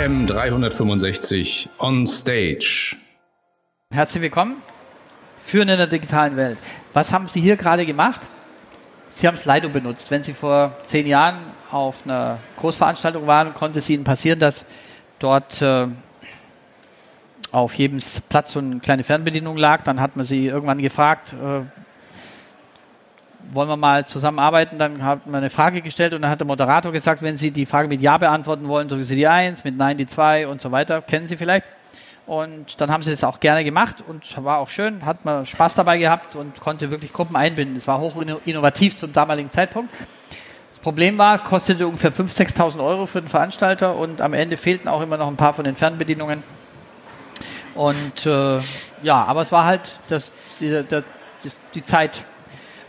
AM 365 on Stage. Herzlich willkommen. Führen in der digitalen Welt. Was haben Sie hier gerade gemacht? Sie haben Slido benutzt. Wenn Sie vor zehn Jahren auf einer Großveranstaltung waren, konnte es Ihnen passieren, dass dort äh, auf jedem Platz so eine kleine Fernbedienung lag. Dann hat man Sie irgendwann gefragt, äh, wollen wir mal zusammenarbeiten? Dann hat man eine Frage gestellt und dann hat der Moderator gesagt, wenn Sie die Frage mit Ja beantworten wollen, drücken Sie die 1, mit Nein die 2 und so weiter. Kennen Sie vielleicht? Und dann haben sie das auch gerne gemacht und war auch schön, hat man Spaß dabei gehabt und konnte wirklich Gruppen einbinden. Es war hoch innovativ zum damaligen Zeitpunkt. Das Problem war, kostete ungefähr 5.000, 6.000 Euro für den Veranstalter und am Ende fehlten auch immer noch ein paar von den Fernbedienungen. Und äh, ja, aber es war halt das, die, das, die Zeit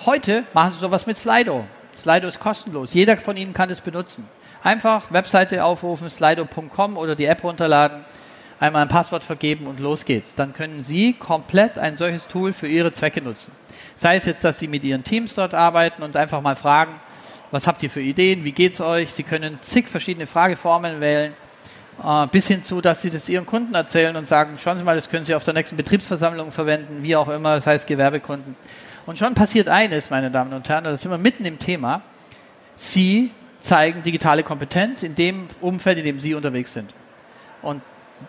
Heute machen Sie sowas mit Slido. Slido ist kostenlos. Jeder von Ihnen kann es benutzen. Einfach Webseite aufrufen, slido.com oder die App runterladen, einmal ein Passwort vergeben und los geht's. Dann können Sie komplett ein solches Tool für Ihre Zwecke nutzen. Sei es jetzt, dass Sie mit Ihren Teams dort arbeiten und einfach mal fragen, was habt ihr für Ideen, wie geht's euch? Sie können zig verschiedene Frageformen wählen, äh, bis hin zu, dass Sie das Ihren Kunden erzählen und sagen, schauen Sie mal, das können Sie auf der nächsten Betriebsversammlung verwenden, wie auch immer, das heißt Gewerbekunden. Und schon passiert eines, meine Damen und Herren, da sind wir mitten im Thema. Sie zeigen digitale Kompetenz in dem Umfeld, in dem Sie unterwegs sind. Und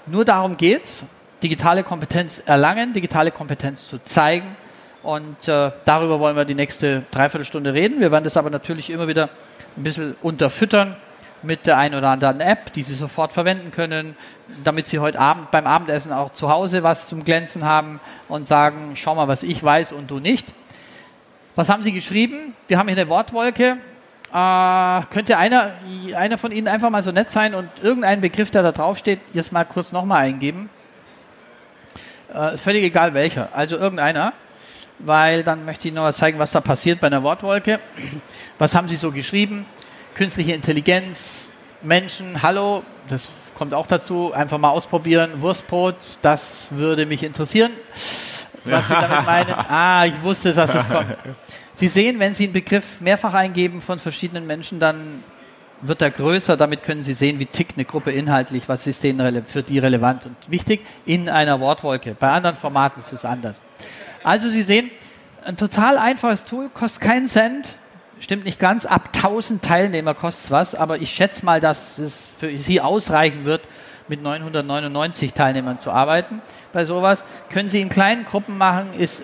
nur darum geht's, digitale Kompetenz erlangen, digitale Kompetenz zu zeigen. Und äh, darüber wollen wir die nächste Dreiviertelstunde reden. Wir werden das aber natürlich immer wieder ein bisschen unterfüttern mit der einen oder anderen App, die Sie sofort verwenden können, damit Sie heute Abend beim Abendessen auch zu Hause was zum Glänzen haben und sagen, schau mal, was ich weiß und du nicht. Was haben Sie geschrieben? Wir haben hier eine Wortwolke. Äh, könnte einer, einer von Ihnen einfach mal so nett sein und irgendeinen Begriff, der da draufsteht, jetzt mal kurz nochmal eingeben? Äh, ist völlig egal welcher. Also irgendeiner, weil dann möchte ich noch mal zeigen, was da passiert bei einer Wortwolke. Was haben Sie so geschrieben? Künstliche Intelligenz, Menschen, hallo, das kommt auch dazu. Einfach mal ausprobieren. Wurstbrot, das würde mich interessieren was Sie damit meinen. Ah, ich wusste, dass es kommt. Sie sehen, wenn Sie einen Begriff mehrfach eingeben von verschiedenen Menschen, dann wird er größer. Damit können Sie sehen, wie tickt eine Gruppe inhaltlich, was ist denen für die relevant und wichtig in einer Wortwolke. Bei anderen Formaten ist es anders. Also Sie sehen, ein total einfaches Tool, kostet keinen Cent, stimmt nicht ganz, ab 1000 Teilnehmer kostet es was, aber ich schätze mal, dass es für Sie ausreichen wird, mit 999 Teilnehmern zu arbeiten bei sowas. Können Sie in kleinen Gruppen machen, ist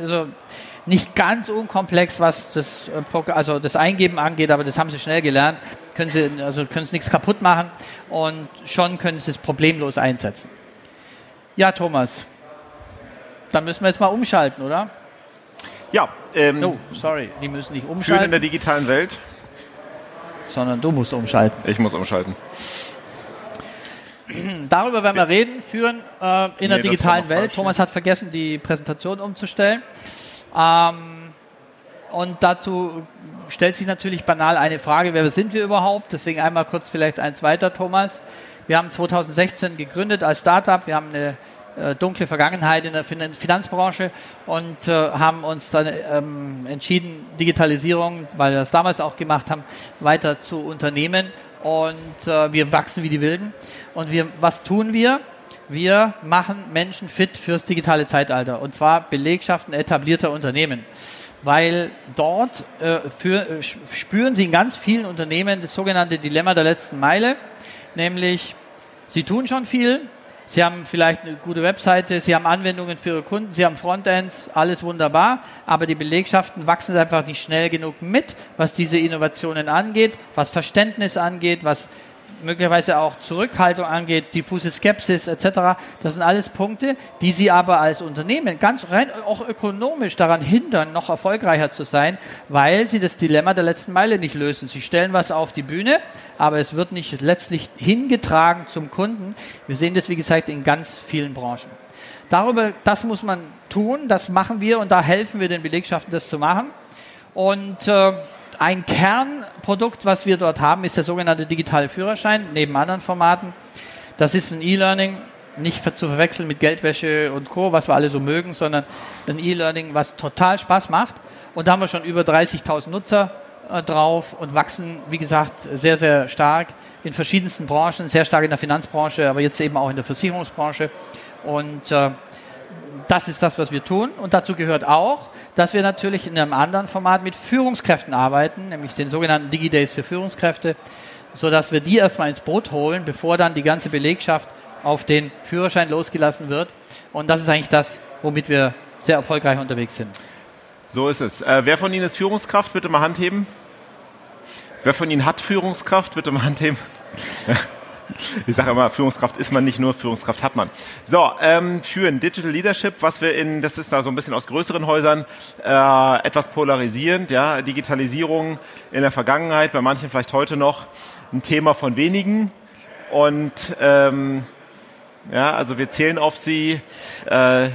also nicht ganz unkomplex, was das, äh, also das Eingeben angeht, aber das haben Sie schnell gelernt. Können Sie, also können Sie nichts kaputt machen und schon können Sie es problemlos einsetzen. Ja, Thomas, dann müssen wir jetzt mal umschalten, oder? Ja. Ähm, oh, sorry, die müssen nicht umschalten. Führen in der digitalen Welt. Sondern du musst umschalten. Ich muss umschalten. Darüber werden wir reden, führen äh, in nee, der digitalen Welt. Thomas hat vergessen, die Präsentation umzustellen. Ähm, und dazu stellt sich natürlich banal eine Frage, wer sind wir überhaupt? Deswegen einmal kurz vielleicht eins weiter, Thomas. Wir haben 2016 gegründet als Startup. Wir haben eine äh, dunkle Vergangenheit in der Finanzbranche und äh, haben uns dann ähm, entschieden, Digitalisierung, weil wir das damals auch gemacht haben, weiter zu unternehmen und äh, wir wachsen wie die Wilden. Und wir, was tun wir? Wir machen Menschen fit fürs digitale Zeitalter. Und zwar Belegschaften etablierter Unternehmen. Weil dort äh, für, äh, spüren sie in ganz vielen Unternehmen das sogenannte Dilemma der letzten Meile, nämlich sie tun schon viel, Sie haben vielleicht eine gute Webseite, Sie haben Anwendungen für Ihre Kunden, Sie haben Frontends, alles wunderbar, aber die Belegschaften wachsen einfach nicht schnell genug mit, was diese Innovationen angeht, was Verständnis angeht, was möglicherweise auch Zurückhaltung angeht, diffuse Skepsis etc. Das sind alles Punkte, die Sie aber als Unternehmen ganz rein auch ökonomisch daran hindern, noch erfolgreicher zu sein, weil Sie das Dilemma der letzten Meile nicht lösen. Sie stellen was auf die Bühne, aber es wird nicht letztlich hingetragen zum Kunden. Wir sehen das, wie gesagt, in ganz vielen Branchen. Darüber, das muss man tun, das machen wir und da helfen wir den Belegschaften, das zu machen. Und äh, ein Kernprodukt, was wir dort haben, ist der sogenannte digitale Führerschein, neben anderen Formaten. Das ist ein E-Learning, nicht zu verwechseln mit Geldwäsche und Co., was wir alle so mögen, sondern ein E-Learning, was total Spaß macht. Und da haben wir schon über 30.000 Nutzer äh, drauf und wachsen, wie gesagt, sehr, sehr stark. in verschiedensten Branchen, sehr stark in der Finanzbranche, aber jetzt eben auch in der Versicherungsbranche. Und äh, das ist das, was wir tun. Und dazu gehört auch, dass wir natürlich in einem anderen Format mit Führungskräften arbeiten, nämlich den sogenannten DigiDays für Führungskräfte, sodass wir die erstmal ins Boot holen, bevor dann die ganze Belegschaft auf den Führerschein losgelassen wird. Und das ist eigentlich das, womit wir sehr erfolgreich unterwegs sind. So ist es. Äh, wer von Ihnen ist Führungskraft? Bitte mal Hand heben. Wer von Ihnen hat Führungskraft? Bitte mal Hand heben. Ich sage immer, Führungskraft ist man nicht nur, Führungskraft hat man. So, ähm, führen Digital Leadership, was wir in, das ist da so ein bisschen aus größeren Häusern, äh, etwas polarisierend, ja, Digitalisierung in der Vergangenheit, bei manchen vielleicht heute noch ein Thema von wenigen und ähm, ja, also wir zählen auf Sie. Äh,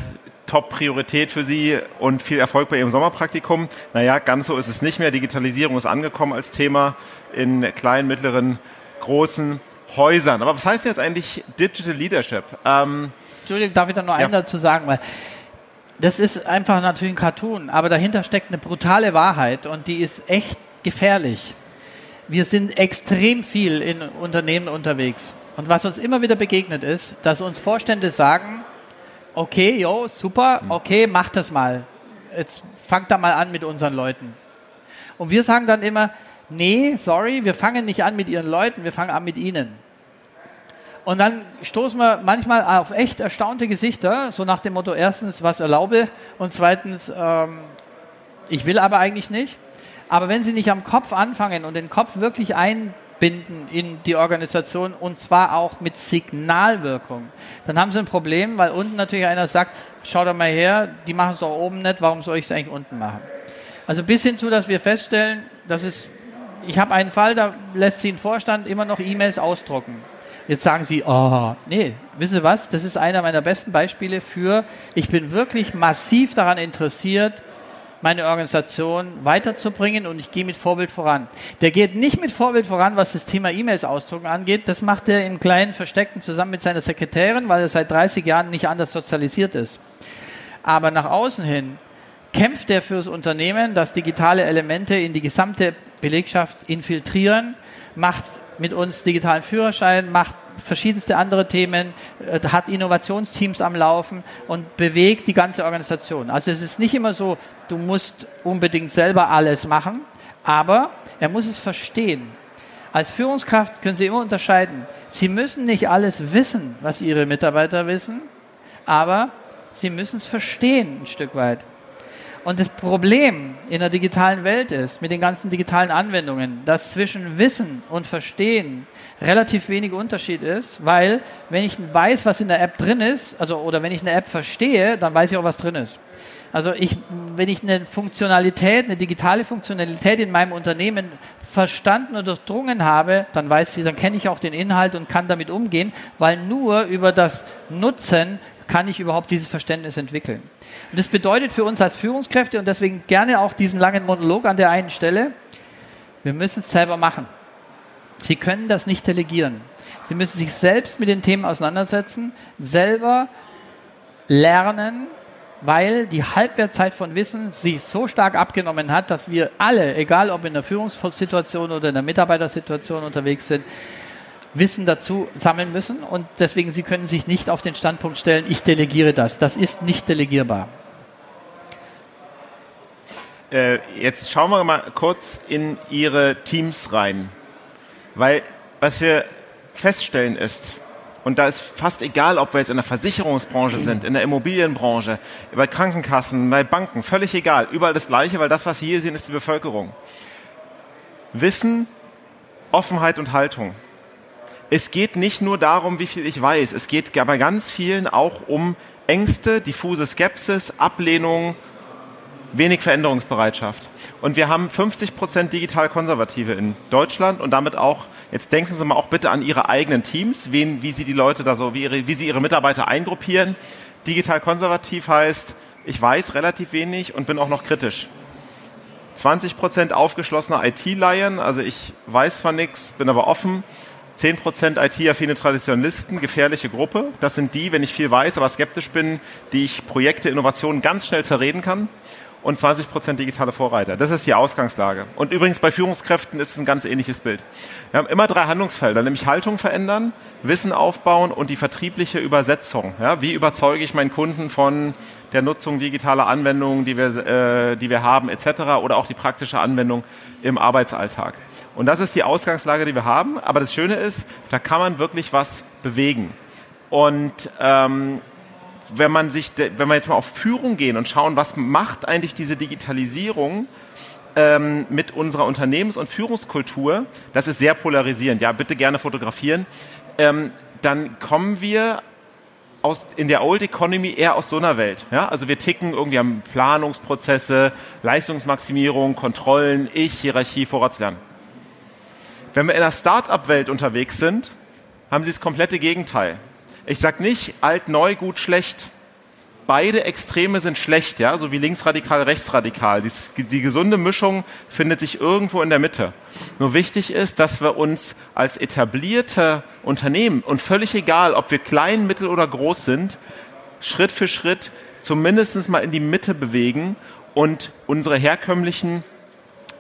Top-Priorität für Sie und viel Erfolg bei Ihrem Sommerpraktikum. Naja, ganz so ist es nicht mehr. Digitalisierung ist angekommen als Thema in kleinen, mittleren, großen Häusern. Aber was heißt jetzt eigentlich Digital Leadership? Ähm, Entschuldigung, darf ich da ja. einen dazu sagen? Weil das ist einfach natürlich ein Cartoon, aber dahinter steckt eine brutale Wahrheit und die ist echt gefährlich. Wir sind extrem viel in Unternehmen unterwegs. Und was uns immer wieder begegnet ist, dass uns Vorstände sagen, okay, jo, super, okay, mach das mal. Jetzt fangt da mal an mit unseren Leuten. Und wir sagen dann immer, nee, sorry, wir fangen nicht an mit ihren Leuten, wir fangen an mit ihnen. Und dann stoßen wir manchmal auf echt erstaunte Gesichter, so nach dem Motto, erstens, was erlaube und zweitens, ähm, ich will aber eigentlich nicht. Aber wenn Sie nicht am Kopf anfangen und den Kopf wirklich einbinden in die Organisation und zwar auch mit Signalwirkung, dann haben Sie ein Problem, weil unten natürlich einer sagt, schau doch mal her, die machen es doch oben nicht, warum soll ich es eigentlich unten machen? Also bis hin zu, dass wir feststellen, dass es ich habe einen Fall, da lässt sie ein Vorstand immer noch E-Mails ausdrucken. Jetzt sagen Sie, oh, nee, wissen Sie was? Das ist einer meiner besten Beispiele für, ich bin wirklich massiv daran interessiert, meine Organisation weiterzubringen und ich gehe mit Vorbild voran. Der geht nicht mit Vorbild voran, was das Thema E-Mails ausdrucken angeht. Das macht er im kleinen Versteckten zusammen mit seiner Sekretärin, weil er seit 30 Jahren nicht anders sozialisiert ist. Aber nach außen hin kämpft er fürs Unternehmen, dass digitale Elemente in die gesamte Belegschaft infiltrieren, macht mit uns digitalen Führerschein, macht verschiedenste andere Themen, äh, hat Innovationsteams am Laufen und bewegt die ganze Organisation. Also es ist nicht immer so, du musst unbedingt selber alles machen, aber er muss es verstehen. Als Führungskraft können Sie immer unterscheiden. Sie müssen nicht alles wissen, was Ihre Mitarbeiter wissen, aber Sie müssen es verstehen ein Stück weit. Und das Problem in der digitalen Welt ist, mit den ganzen digitalen Anwendungen, dass zwischen Wissen und Verstehen relativ wenig Unterschied ist, weil wenn ich weiß, was in der App drin ist, also oder wenn ich eine App verstehe, dann weiß ich auch, was drin ist. Also ich, wenn ich eine Funktionalität, eine digitale Funktionalität in meinem Unternehmen verstanden und durchdrungen habe, dann weiß ich, dann kenne ich auch den Inhalt und kann damit umgehen, weil nur über das Nutzen kann ich überhaupt dieses Verständnis entwickeln. Und das bedeutet für uns als Führungskräfte und deswegen gerne auch diesen langen Monolog an der einen Stelle, wir müssen es selber machen. Sie können das nicht delegieren. Sie müssen sich selbst mit den Themen auseinandersetzen, selber lernen, weil die Halbwertzeit von Wissen sich so stark abgenommen hat, dass wir alle, egal ob in der Führungssituation oder in der Mitarbeitersituation unterwegs sind, Wissen dazu sammeln müssen und deswegen Sie können sich nicht auf den Standpunkt stellen, ich delegiere das. Das ist nicht delegierbar. Äh, jetzt schauen wir mal kurz in Ihre Teams rein, weil was wir feststellen ist, und da ist fast egal, ob wir jetzt in der Versicherungsbranche sind, in der Immobilienbranche, bei Krankenkassen, bei Banken, völlig egal, überall das Gleiche, weil das, was Sie hier sehen, ist die Bevölkerung. Wissen, Offenheit und Haltung es geht nicht nur darum, wie viel ich weiß. Es geht bei ganz vielen auch um Ängste, diffuse Skepsis, Ablehnung, wenig Veränderungsbereitschaft. Und wir haben 50 Prozent digital Konservative in Deutschland und damit auch, jetzt denken Sie mal auch bitte an Ihre eigenen Teams, wen, wie Sie die Leute da so, wie, ihre, wie Sie Ihre Mitarbeiter eingruppieren. Digital konservativ heißt, ich weiß relativ wenig und bin auch noch kritisch. 20 Prozent aufgeschlossener IT-Laien, also ich weiß zwar nichts, bin aber offen 10% IT-affine Traditionalisten, gefährliche Gruppe. Das sind die, wenn ich viel weiß, aber skeptisch bin, die ich Projekte, Innovationen ganz schnell zerreden kann. und 20 Prozent digitale Vorreiter. Das ist die Ausgangslage. Und übrigens bei Führungskräften ist es ein ganz ähnliches Bild. Wir haben immer drei Handlungsfelder, nämlich Haltung verändern, Wissen aufbauen und die vertriebliche Übersetzung. Ja, wie überzeuge ich meinen Kunden von der Nutzung digitaler Anwendungen, die wir, äh, die wir haben, etc. oder auch die praktische Anwendung im Arbeitsalltag. Und das ist die Ausgangslage, die wir haben. Aber das Schöne ist, da kann man wirklich was bewegen. Und ähm, wenn man sich, wenn wir jetzt mal auf Führung gehen und schauen, was macht eigentlich diese Digitalisierung ähm, mit unserer Unternehmens- und Führungskultur, das ist sehr polarisierend. Ja, bitte gerne fotografieren. Ähm, dann kommen wir aus, in der Old Economy eher aus so einer Welt. Ja? Also wir ticken irgendwie am Planungsprozesse, Leistungsmaximierung, Kontrollen, Ich, Hierarchie, Vorratslernen. Wenn wir in der Start-up-Welt unterwegs sind, haben sie das komplette Gegenteil. Ich sage nicht alt, neu, gut, schlecht. Beide Extreme sind schlecht, ja, so wie linksradikal, rechtsradikal. Die, die gesunde Mischung findet sich irgendwo in der Mitte. Nur wichtig ist, dass wir uns als etablierte Unternehmen und völlig egal, ob wir klein, mittel oder groß sind, Schritt für Schritt zumindest mal in die Mitte bewegen und unsere herkömmlichen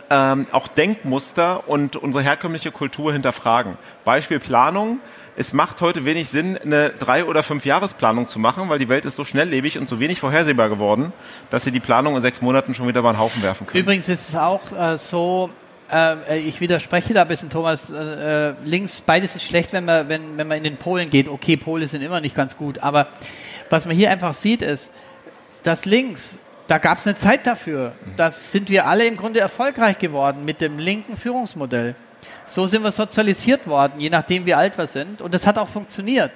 ähm, auch Denkmuster und unsere herkömmliche Kultur hinterfragen. Beispiel Planung es macht heute wenig Sinn, eine drei- oder fünf Jahresplanung zu machen, weil die Welt ist so schnelllebig und so wenig vorhersehbar geworden, dass sie die Planung in sechs Monaten schon wieder über den Haufen werfen können. Übrigens ist es auch äh, so, äh, ich widerspreche da ein bisschen, Thomas, äh, äh, links, beides ist schlecht, wenn man, wenn, wenn man in den Polen geht. Okay, Polen sind immer nicht ganz gut, aber was man hier einfach sieht ist, dass links da gab es eine Zeit dafür. Da sind wir alle im Grunde erfolgreich geworden mit dem linken Führungsmodell. So sind wir sozialisiert worden, je nachdem wie alt wir sind. Und das hat auch funktioniert.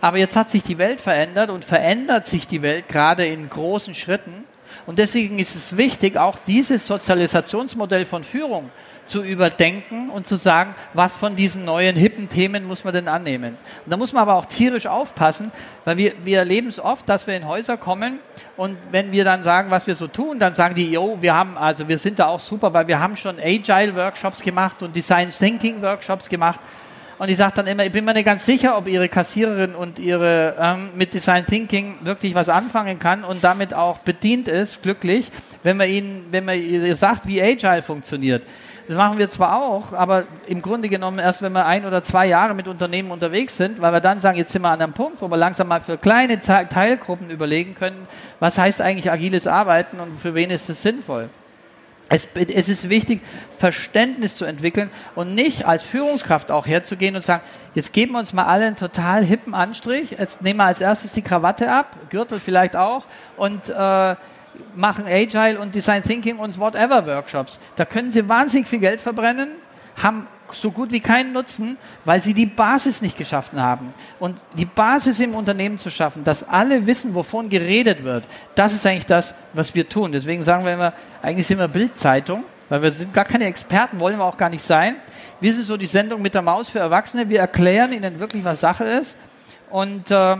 Aber jetzt hat sich die Welt verändert und verändert sich die Welt gerade in großen Schritten. Und deswegen ist es wichtig, auch dieses Sozialisationsmodell von Führung zu überdenken und zu sagen, was von diesen neuen hippen Themen muss man denn annehmen. Und da muss man aber auch tierisch aufpassen, weil wir, wir erleben es oft, dass wir in Häuser kommen und wenn wir dann sagen, was wir so tun, dann sagen die, jo, wir haben, also wir sind da auch super, weil wir haben schon Agile-Workshops gemacht und Design Thinking-Workshops gemacht. Und ich sage dann immer, ich bin mir nicht ganz sicher, ob Ihre Kassiererin und Ihre ähm, mit Design Thinking wirklich was anfangen kann und damit auch bedient ist, glücklich, wenn man Ihnen, wenn man ihr sagt, wie Agile funktioniert. Das machen wir zwar auch, aber im Grunde genommen erst, wenn wir ein oder zwei Jahre mit Unternehmen unterwegs sind, weil wir dann sagen, jetzt sind wir an einem Punkt, wo wir langsam mal für kleine Teilgruppen überlegen können, was heißt eigentlich agiles Arbeiten und für wen ist es sinnvoll. Es, es, ist wichtig, Verständnis zu entwickeln und nicht als Führungskraft auch herzugehen und sagen, jetzt geben wir uns mal alle einen total hippen Anstrich, jetzt nehmen wir als erstes die Krawatte ab, Gürtel vielleicht auch und äh, machen Agile und Design Thinking und whatever Workshops. Da können sie wahnsinnig viel Geld verbrennen, haben so gut wie keinen Nutzen, weil sie die Basis nicht geschaffen haben. Und die Basis im Unternehmen zu schaffen, dass alle wissen, wovon geredet wird, das ist eigentlich das, was wir tun. Deswegen sagen wir immer, eigentlich sind wir Bildzeitung, weil wir sind gar keine Experten, wollen wir auch gar nicht sein. Wir sind so die Sendung mit der Maus für Erwachsene. Wir erklären ihnen wirklich, was Sache ist. Und äh,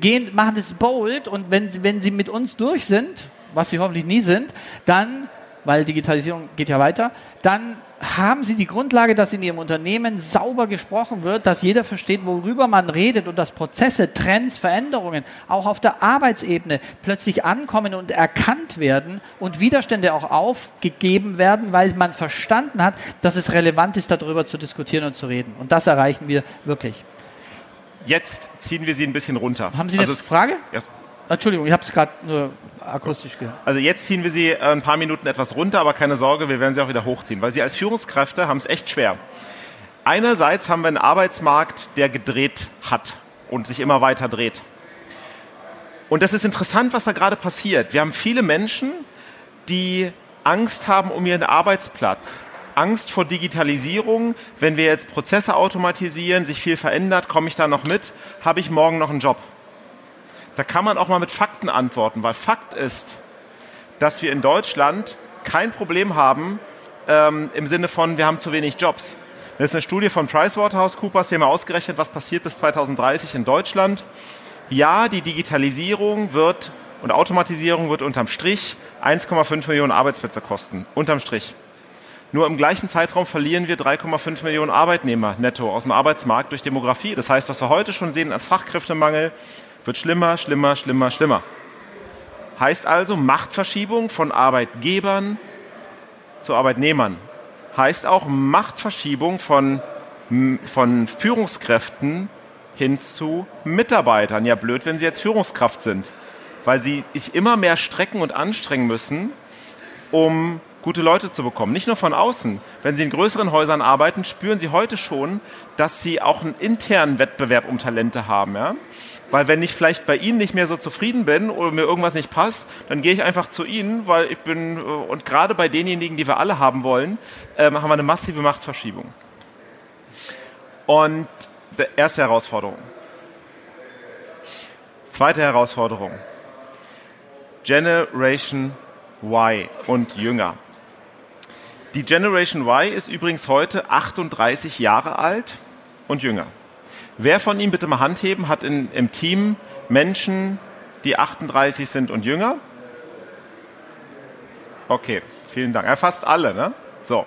gehen, machen das bold und wenn, wenn sie mit uns durch sind, was sie hoffentlich nie sind, dann, weil Digitalisierung geht ja weiter, dann haben sie die Grundlage, dass in ihrem Unternehmen sauber gesprochen wird, dass jeder versteht, worüber man redet und dass Prozesse, Trends, Veränderungen auch auf der Arbeitsebene plötzlich ankommen und erkannt werden und Widerstände auch aufgegeben werden, weil man verstanden hat, dass es relevant ist, darüber zu diskutieren und zu reden. Und das erreichen wir wirklich. Jetzt ziehen wir sie ein bisschen runter. Haben Sie eine also Frage? Ja. Entschuldigung, ich habe es gerade nur akustisch gehört. Also jetzt ziehen wir sie äh, ein paar Minuten etwas runter, aber keine Sorge, wir werden sie auch wieder hochziehen, weil Sie als Führungskräfte haben es echt schwer. Einerseits haben wir einen Arbeitsmarkt, der gedreht hat und sich immer weiter dreht. Und das ist interessant, was da gerade passiert. Wir haben viele Menschen, die Angst haben um ihren Arbeitsplatz. Angst vor Digitalisierung, wenn wir jetzt Prozesse automatisieren, sich viel verändert, komme ich da noch mit, habe ich morgen noch einen Job? Da kann man auch mal mit Fakten antworten, weil Fakt ist, dass wir in Deutschland kein Problem haben ähm, im Sinne von, wir haben zu wenig Jobs. Das ist eine Studie von PricewaterhouseCoopers, die haben ausgerechnet, was passiert bis 2030 in Deutschland. Ja, die Digitalisierung wird und Automatisierung wird unterm Strich 1,5 Millionen Arbeitsplätze kosten. Unterm Strich. Nur im gleichen Zeitraum verlieren wir 3,5 Millionen Arbeitnehmer netto aus dem Arbeitsmarkt durch Demografie. Das heißt, was wir heute schon sehen als Fachkräftemangel, wird schlimmer, schlimmer, schlimmer, schlimmer. Heißt also Machtverschiebung von Arbeitgebern zu Arbeitnehmern. Heißt auch Machtverschiebung von, von Führungskräften hin zu Mitarbeitern. Ja, blöd, wenn sie jetzt Führungskraft sind, weil sie sich immer mehr strecken und anstrengen müssen, um gute Leute zu bekommen. Nicht nur von außen. Wenn Sie in größeren Häusern arbeiten, spüren Sie heute schon, dass Sie auch einen internen Wettbewerb um Talente haben. Ja? Weil wenn ich vielleicht bei Ihnen nicht mehr so zufrieden bin oder mir irgendwas nicht passt, dann gehe ich einfach zu Ihnen, weil ich bin, äh, und gerade bei denjenigen, die wir alle haben wollen, äh, haben wir eine massive Machtverschiebung. Und die erste Herausforderung. Zweite Herausforderung. Generation Y und Jünger. Die Generation Y ist übrigens heute 38 Jahre alt und jünger. Wer von Ihnen bitte mal Hand heben, hat in, im Team Menschen, die 38 sind und jünger? Okay, vielen Dank. Ja, fast alle, ne? So.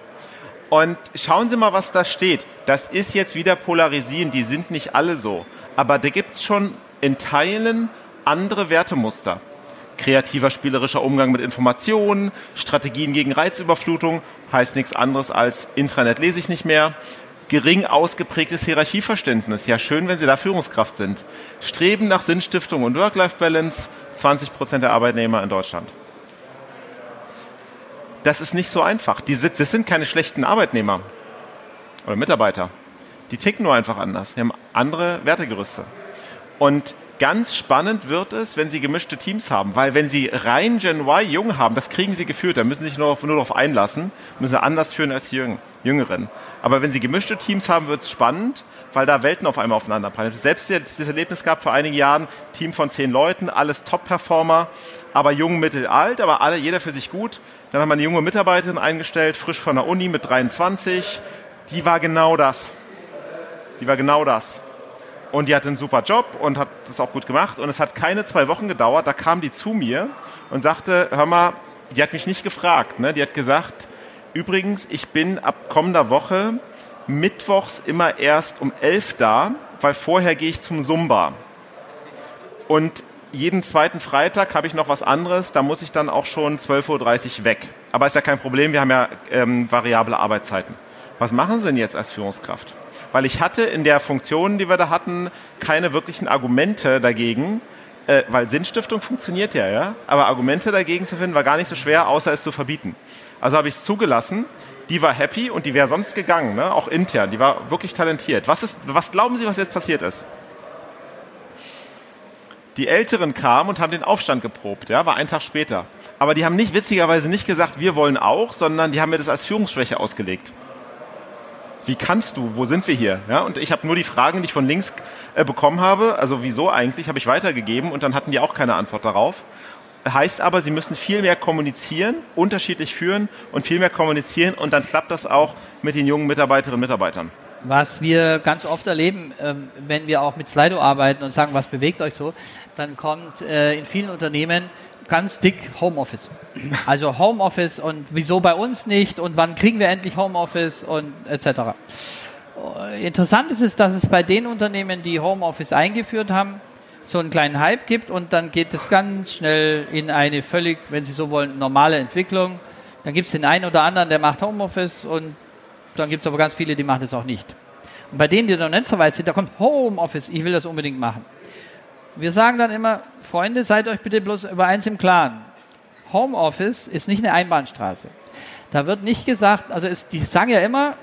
Und schauen Sie mal, was da steht. Das ist jetzt wieder polarisierend, die sind nicht alle so. Aber da gibt es schon in Teilen andere Wertemuster kreativer spielerischer Umgang mit Informationen, Strategien gegen Reizüberflutung, heißt nichts anderes als Intranet lese ich nicht mehr, gering ausgeprägtes Hierarchieverständnis. Ja, schön, wenn Sie da Führungskraft sind. Streben nach Sinnstiftung und Work-Life-Balance, 20 Prozent der Arbeitnehmer in Deutschland. Das ist nicht so einfach. Die, das sind keine schlechten Arbeitnehmer oder Mitarbeiter. Die ticken nur einfach anders. Die haben andere Wertegerüste. Und Ganz spannend wird es, wenn Sie gemischte Teams haben, weil wenn Sie rein Gen Y jung haben, das kriegen Sie geführt, da müssen Sie sich nur, nur darauf einlassen, müssen Sie anders führen als die Jüngeren. Aber wenn Sie gemischte Teams haben, wird es spannend, weil da Welten auf einmal aufeinander prallen. Selbst jetzt das Erlebnis gab vor einigen Jahren, Team von zehn Leuten, alles Top-Performer, aber jung, mittel, alt, aber alle, jeder für sich gut. Dann haben wir eine junge Mitarbeiterin eingestellt, frisch von der Uni mit 23. Die war genau das. Die war genau das. Und die hatte einen super Job und hat das auch gut gemacht. Und es hat keine zwei Wochen gedauert, da kam die zu mir und sagte, hör mal, die hat mich nicht gefragt. Ne? Die hat gesagt, übrigens, ich bin ab kommender Woche mittwochs immer erst um elf da, weil vorher gehe ich zum Zumba. Und jeden zweiten Freitag habe ich noch was anderes, da muss ich dann auch schon 12.30 Uhr weg. Aber ist ja kein Problem, wir haben ja ähm, variable Arbeitszeiten. Was machen Sie denn jetzt als Führungskraft? weil ich hatte in der Funktion, die wir da hatten, keine wirklichen Argumente dagegen, äh, weil Sinnstiftung funktioniert ja, ja, aber Argumente dagegen zu finden war gar nicht so schwer, außer es zu verbieten. Also habe ich es zugelassen. Die war happy und die wäre sonst gegangen, ne? auch intern. Die war wirklich talentiert. Was, ist, was glauben Sie, was jetzt passiert ist? Die Älteren kamen und haben den Aufstand geprobt, ja, war ein Tag später. Aber die haben nicht witzigerweise nicht gesagt, wir wollen auch, sondern die haben mir das als Führungsschwäche ausgelegt wie kannst du, wo sind wir hier? Ja, und ich habe nur die Fragen, die ich von links äh, bekommen habe, also wieso eigentlich, habe ich weitergegeben und dann hatten die auch keine Antwort darauf. Heißt aber, sie müssen viel mehr kommunizieren, unterschiedlich führen und viel mehr kommunizieren und dann klappt das auch mit den jungen Mitarbeiterinnen und Mitarbeitern. Was wir ganz oft erleben, ähm, wenn wir auch mit Slido arbeiten und sagen, was bewegt euch so, dann kommt äh, in vielen Unternehmen ganz dick Homeoffice. Also Homeoffice und wieso bei uns nicht und wann kriegen wir endlich Homeoffice und etc. Interessant ist es, dass es bei den Unternehmen, die Homeoffice eingeführt haben, so einen kleinen Hype gibt und dann geht es ganz schnell in eine völlig, wenn Sie so wollen, normale Entwicklung. Dann gibt es den einen oder anderen, der macht Homeoffice und dann gibt es aber ganz viele, die machen das auch nicht. Und bei denen, die noch nicht so weit sind, da kommt Homeoffice, ich will das unbedingt machen. Wir sagen dann immer, Freunde, seid euch bitte bloß über eins im Klaren. Homeoffice ist nicht eine Einbahnstraße. Da wird nicht gesagt, also es, die sagen ja immer,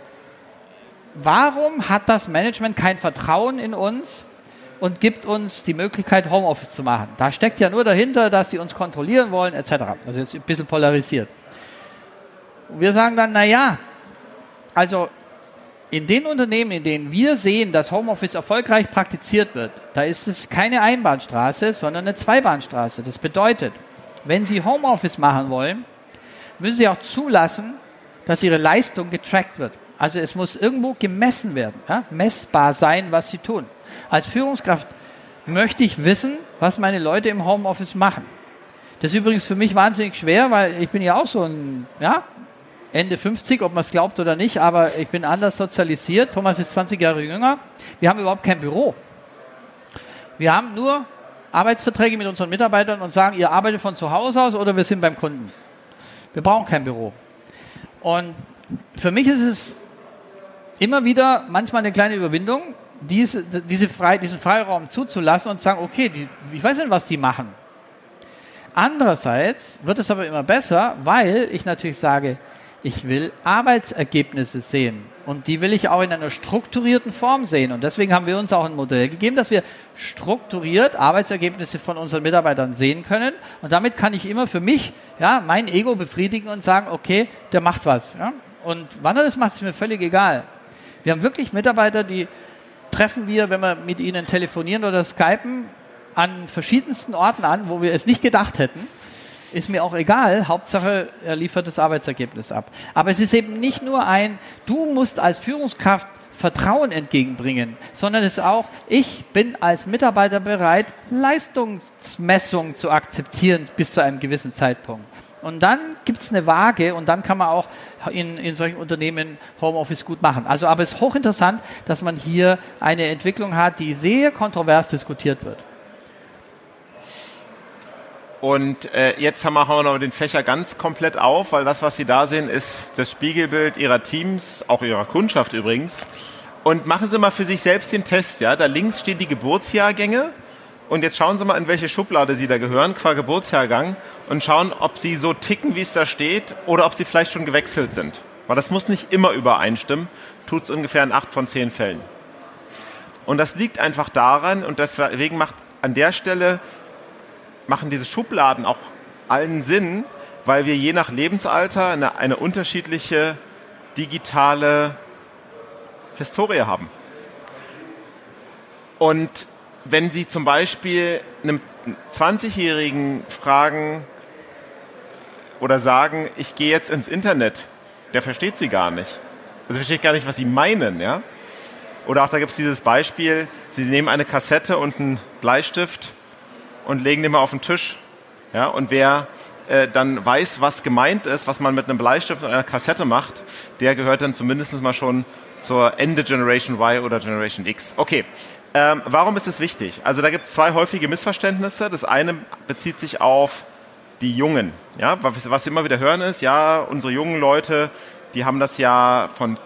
warum hat das Management kein Vertrauen in uns und gibt uns die Möglichkeit, Homeoffice zu machen? Da steckt ja nur dahinter, dass sie uns kontrollieren wollen, etc. Also jetzt ein bisschen polarisiert. Wir sagen dann, na ja, also in den Unternehmen, in denen wir sehen, dass Homeoffice erfolgreich praktiziert wird, da ist es keine Einbahnstraße, sondern eine Zweibahnstraße. Das bedeutet, wenn Sie Homeoffice machen wollen, müssen Sie auch zulassen, dass Ihre Leistung getrackt wird. Also es muss irgendwo gemessen werden, ja? messbar sein, was Sie tun. Als Führungskraft möchte ich wissen, was meine Leute im Homeoffice machen. Das ist übrigens für mich wahnsinnig schwer, weil ich bin ja auch so ein, ja, Ende 50, ob man es glaubt oder nicht, aber ich bin anders sozialisiert. Thomas ist 20 Jahre jünger. Wir haben überhaupt kein Büro. Wir haben nur Arbeitsverträge mit unseren Mitarbeitern und sagen, ihr arbeitet von zu Hause aus oder wir sind beim Kunden. Wir brauchen kein Büro. Und für mich ist es immer wieder manchmal eine kleine Überwindung, diese, diese frei, diesen Freiraum zuzulassen und zu sagen, okay, die, ich weiß nicht, was die machen. Andererseits wird es aber immer besser, weil ich natürlich sage, ich will Arbeitsergebnisse sehen. Und die will ich auch in einer strukturierten Form sehen. Und deswegen haben wir uns auch ein Modell gegeben, dass wir strukturiert Arbeitsergebnisse von unseren Mitarbeitern sehen können. Und damit kann ich immer für mich ja, mein Ego befriedigen und sagen, okay, der macht was. Ja? Und wann er das macht, ist mir völlig egal. Wir haben wirklich Mitarbeiter, die treffen wir, wenn wir mit ihnen telefonieren oder skypen, an verschiedensten Orten an, wo wir es nicht gedacht hätten ist mir auch egal. Hauptsache, er liefert das Arbeitsergebnis ab. Aber es ist eben nicht nur ein, du musst als Führungskraft Vertrauen entgegenbringen, sondern es ist auch, ich bin als Mitarbeiter bereit, Leistungsmessungen zu akzeptieren bis zu einem gewissen Zeitpunkt. Und dann gibt es eine Waage und dann kann man auch in, in solchen Unternehmen Homeoffice gut machen. Also aber es ist hochinteressant, dass man hier eine Entwicklung hat, die sehr kontrovers diskutiert wird. Und äh, jetzt haben wir noch den Fächer ganz komplett auf, weil das, was Sie da sehen, ist das Spiegelbild Ihrer Teams, auch Ihrer Kundschaft übrigens. Und machen Sie mal für sich selbst den Test. Ja, da links stehen die Geburtsjahrgänge. Und jetzt schauen Sie mal, in welche Schublade Sie da gehören, qua Geburtsjahrgang, und schauen, ob Sie so ticken, wie es da steht, oder ob Sie vielleicht schon gewechselt sind. Weil das muss nicht immer übereinstimmen, tut es ungefähr in acht von zehn Fällen. Und das liegt einfach daran, und deswegen macht an der Stelle machen diese Schubladen auch allen Sinn, weil wir je nach Lebensalter eine, eine unterschiedliche digitale Historie haben. Und wenn Sie zum Beispiel einem 20-Jährigen fragen oder sagen, ich gehe jetzt ins Internet, der versteht Sie gar nicht. Also versteht gar nicht, was Sie meinen, ja? Oder auch da gibt es dieses Beispiel, Sie nehmen eine Kassette und einen Bleistift und legen den mal auf den Tisch. Ja, und wer äh, dann weiß, was gemeint ist, was man mit einem Bleistift und einer Kassette macht, der gehört dann zumindest mal schon zur Ende Generation Y oder Generation X. Okay, ähm, warum ist es wichtig? Also da gibt es zwei häufige Missverständnisse. Das eine bezieht sich auf die Jungen. Ja, was, was immer wieder hören ist, ja, unsere jungen Leute, die haben das ja von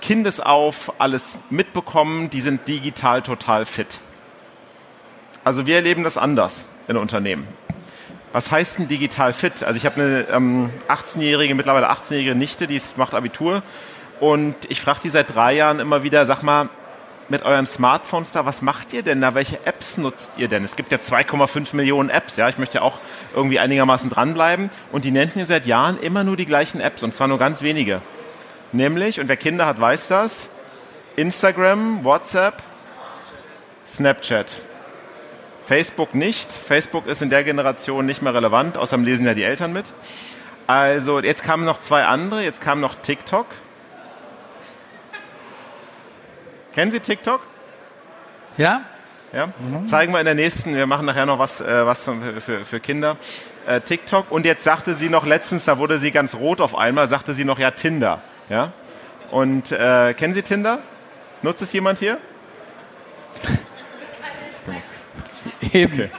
Kindes auf alles mitbekommen, die sind digital total fit. Also wir erleben das anders in Unternehmen. Was heißt denn digital fit? Also ich habe eine ähm, 18-jährige, mittlerweile 18-jährige Nichte, die macht Abitur und ich frage die seit drei Jahren immer wieder, sag mal, mit euren Smartphones da, was macht ihr denn da? Welche Apps nutzt ihr denn? Es gibt ja 2,5 Millionen Apps, ja. Ich möchte ja auch irgendwie einigermaßen dranbleiben. Und die nennt mir seit Jahren immer nur die gleichen Apps und zwar nur ganz wenige. Nämlich, und wer Kinder hat, weiß das, Instagram, WhatsApp, Snapchat. Facebook nicht. Facebook ist in der Generation nicht mehr relevant, außerdem lesen ja die Eltern mit. Also jetzt kamen noch zwei andere, jetzt kam noch TikTok. Kennen Sie TikTok? Ja. Ja? Mhm. Zeigen wir in der nächsten, wir machen nachher noch was, äh, was für, für Kinder. Äh, TikTok. Und jetzt sagte sie noch letztens, da wurde sie ganz rot auf einmal, sagte sie noch ja Tinder. Ja? Und äh, kennen Sie Tinder? Nutzt es jemand hier? Eben. Okay.